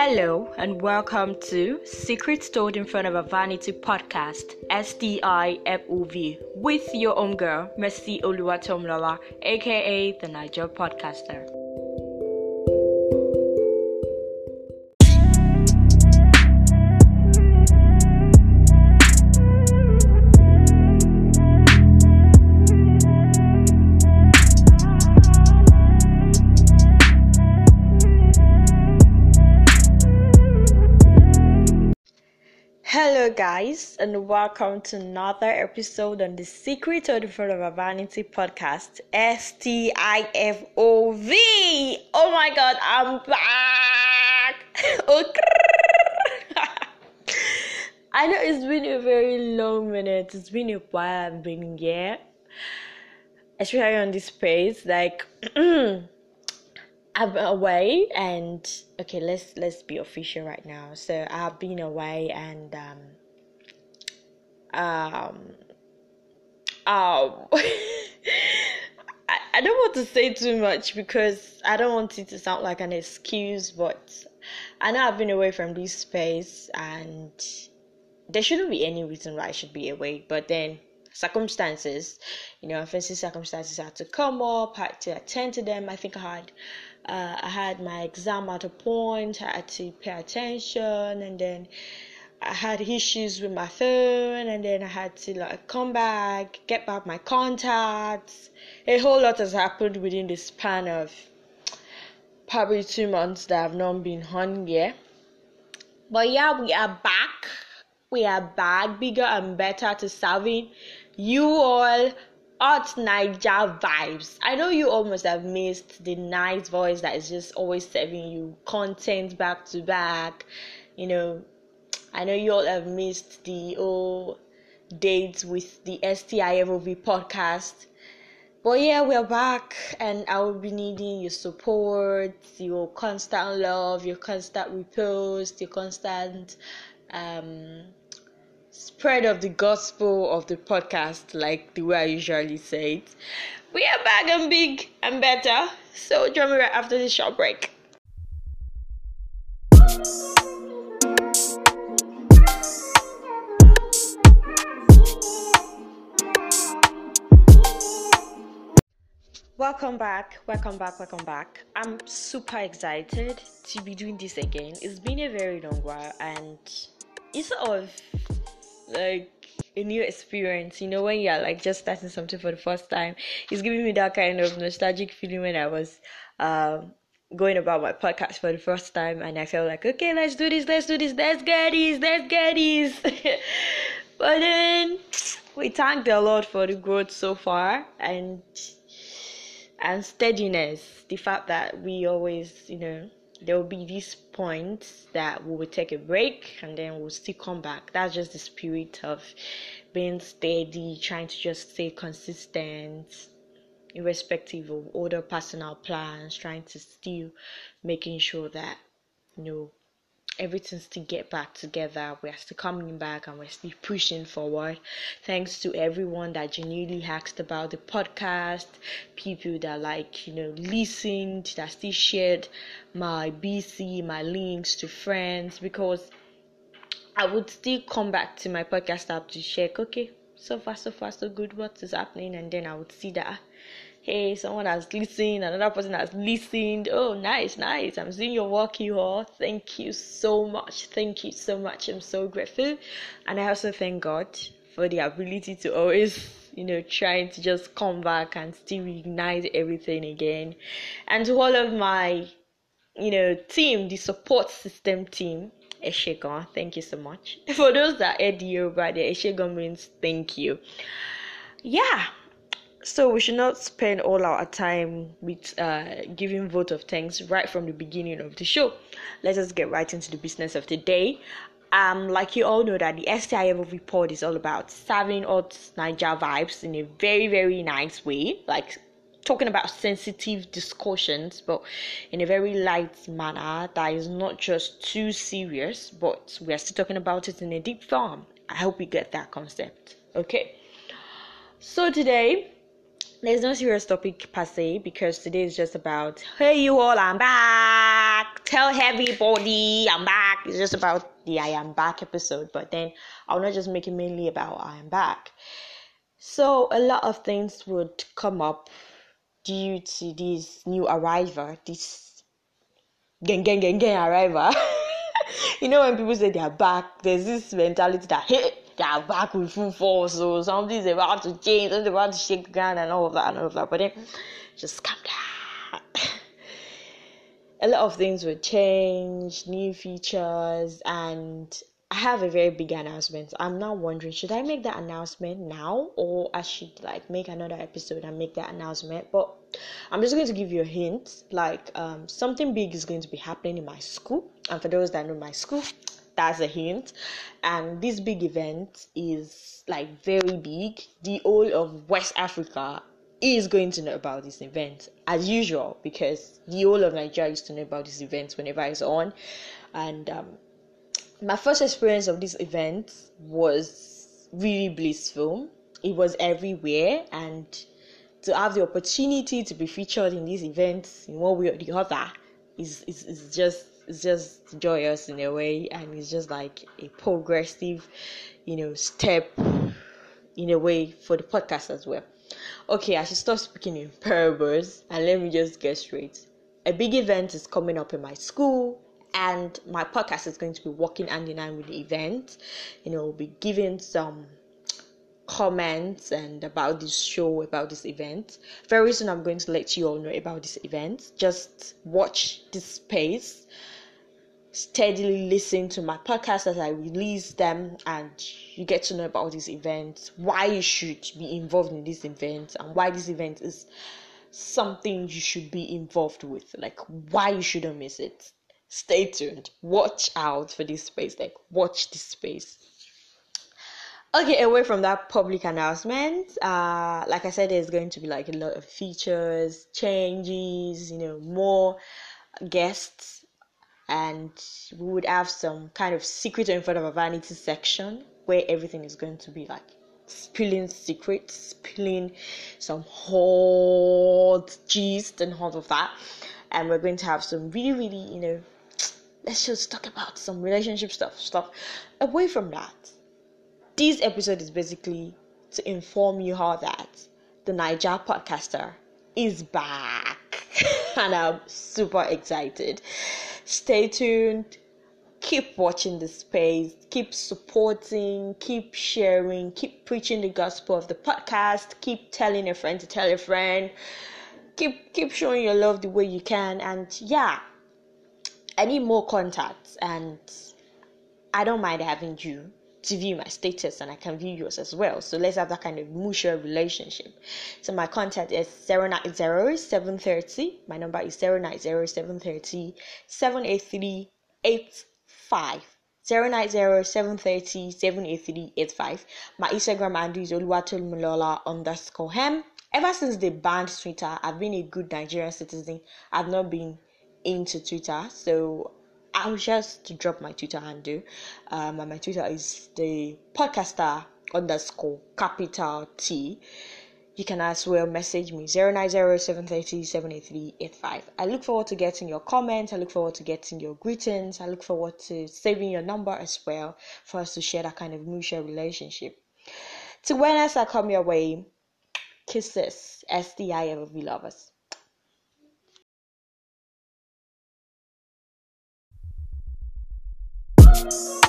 Hello and welcome to Secrets Told in Front of a Vanity podcast, STIFOV, with your own girl, Mercy Oluwatomlola, aka the Naija Podcaster. Hello, guys, and welcome to another episode on the Secret of the Vanity podcast. S T I F O V. Oh my God, I'm back. Oh, I know it's been a very long minute. It's been a while I've been here, especially on this space. Like. I'm away and okay let's let's be official right now. So I've been away and um um um I, I don't want to say too much because I don't want it to sound like an excuse but I know I've been away from this space and there shouldn't be any reason why I should be away but then circumstances you know offensive circumstances had to come up had to attend to them. I think I had uh, I had my exam at a point, I had to pay attention, and then I had issues with my phone, and then I had to like come back, get back my contacts. A whole lot has happened within the span of probably two months that I've not been on here. But yeah, we are back. We are back, bigger and better to serving you all Art Naija vibes. I know you almost have missed the nice voice that is just always serving you content back to back. You know, I know you all have missed the old dates with the STIFOV podcast. But yeah, we're back, and I will be needing your support, your constant love, your constant repost, your constant um spread of the gospel of the podcast, like the way I usually say it. We are back and big and better. So join me right after this short break. Welcome back, welcome back, welcome back. I'm super excited to be doing this again. It's been a very long while and sort of like a new experience. You know, when you're like just starting something for the first time, it's giving me that kind of nostalgic feeling when I was um, going about my podcast for the first time, and I felt like, okay, let's do this, let's do this, let's get this, let's get this. but then we thank the Lord for the growth so far and and steadiness. The fact that we always, you know, there will be these points that we will take a break and then we'll still come back. That's just the spirit of being steady, trying to just stay consistent, irrespective of other personal plans, trying to still making sure that you know everything to get back together. We're still coming back and we're still pushing forward. Thanks to everyone that genuinely asked about the podcast, people that like, you know, listened, that still shared my BC, my links to friends because I would still come back to my podcast app to check, okay, so far, so far, so good, what is happening, and then I would see that hey, someone has listened, another person has listened. Oh, nice, nice. I'm seeing your work, you all. Thank you so much. Thank you so much. I'm so grateful. And I also thank God for the ability to always, you know, trying to just come back and still reignite everything again. And to all of my, you know, team, the support system team, Eshegon, thank you so much. For those that heard Yoruba, the Eshegon means thank you. Yeah, so we should not spend all our time with uh, giving vote of thanks right from the beginning of the show. Let us get right into the business of the day. Um, like you all know that the STIF report is all about serving out Naija vibes in a very very nice way, like talking about sensitive discussions, but in a very light manner that is not just too serious, but we are still talking about it in a deep form. I hope you get that concept. Okay. So today there's no serious topic per se because today is just about hey you all I'm back. Tell everybody I'm back. It's just about the I am back episode but then I'll not just make it mainly about I am back. So a lot of things would come up due to this new arrival this gang gang gang gang arrival. You know when people say they're back there's this mentality that hey are back with full force, so something's about to change, something's about to shake the ground, and all of that, and all of that. But then, just calm down. a lot of things will change, new features, and I have a very big announcement. I'm now wondering, should I make that announcement now, or I should like make another episode and make that announcement? But I'm just going to give you a hint. Like, um, something big is going to be happening in my school, and for those that know my school, that's a hint. And this big event is like very big. The whole of west africa is going to know about this event as usual because the whole of nigeria used to know about this event whenever it's on. And um, my first experience of this event was really blissful. It was everywhere. And to have the opportunity to be featured in these events in one way or the other is, is, is just it's just joyous in a way and it's just like a progressive you know step in a way for the podcast as well okay i should stop speaking in parables and let me just get straight a big event is coming up in my school and my podcast is going to be working hand in hand with the event you know we'll be giving some comments and about this show, about this event. Very soon, I'm going to let you all know about this event. Just watch this space steadily listen to my podcast as I release them and you get to know about this event, why you should be involved in this event, and why this event is something you should be involved with, like why you shouldn't miss it. Stay tuned, watch out for this space, like watch this space. Okay, away from that public announcement, uh, like I said, there's going to be like a lot of features, changes, you know, more guests and we would have some kind of secret in front of a vanity section where everything is going to be like spilling secrets, spilling some hot gist and all of that. And we're going to have some really, really, you know, let's just talk about some relationship stuff, stuff. Away from that, this episode is basically to inform you how that the Naija podcaster is back. and I'm super excited. Stay tuned. Keep watching the space. Keep supporting. Keep sharing. Keep preaching the gospel of the podcast. Keep telling a friend to tell a friend. Keep keep showing your love the way you can. And yeah i need more contacts. And i don't mind having you to view my status and I can view yours as well. So let's have that kind of mutual relationship. So my contact is 090 My number is 090 730 783 85. 090 My Instagram handle is Oluwatolmulola underscore hem. Ever since they banned Twitter, I've been a good Nigerian citizen. I've not been into Twitter, so I'll just to drop my Twitter handle. Um, and my Twitter is the podcaster underscore capital T. You can as well message me 090 I look forward to getting your comments. I look forward to getting your greetings. I look forward to saving your number as well for us to share that kind of mutual relationship. To when I come your way, kisses, SDI ever lovers.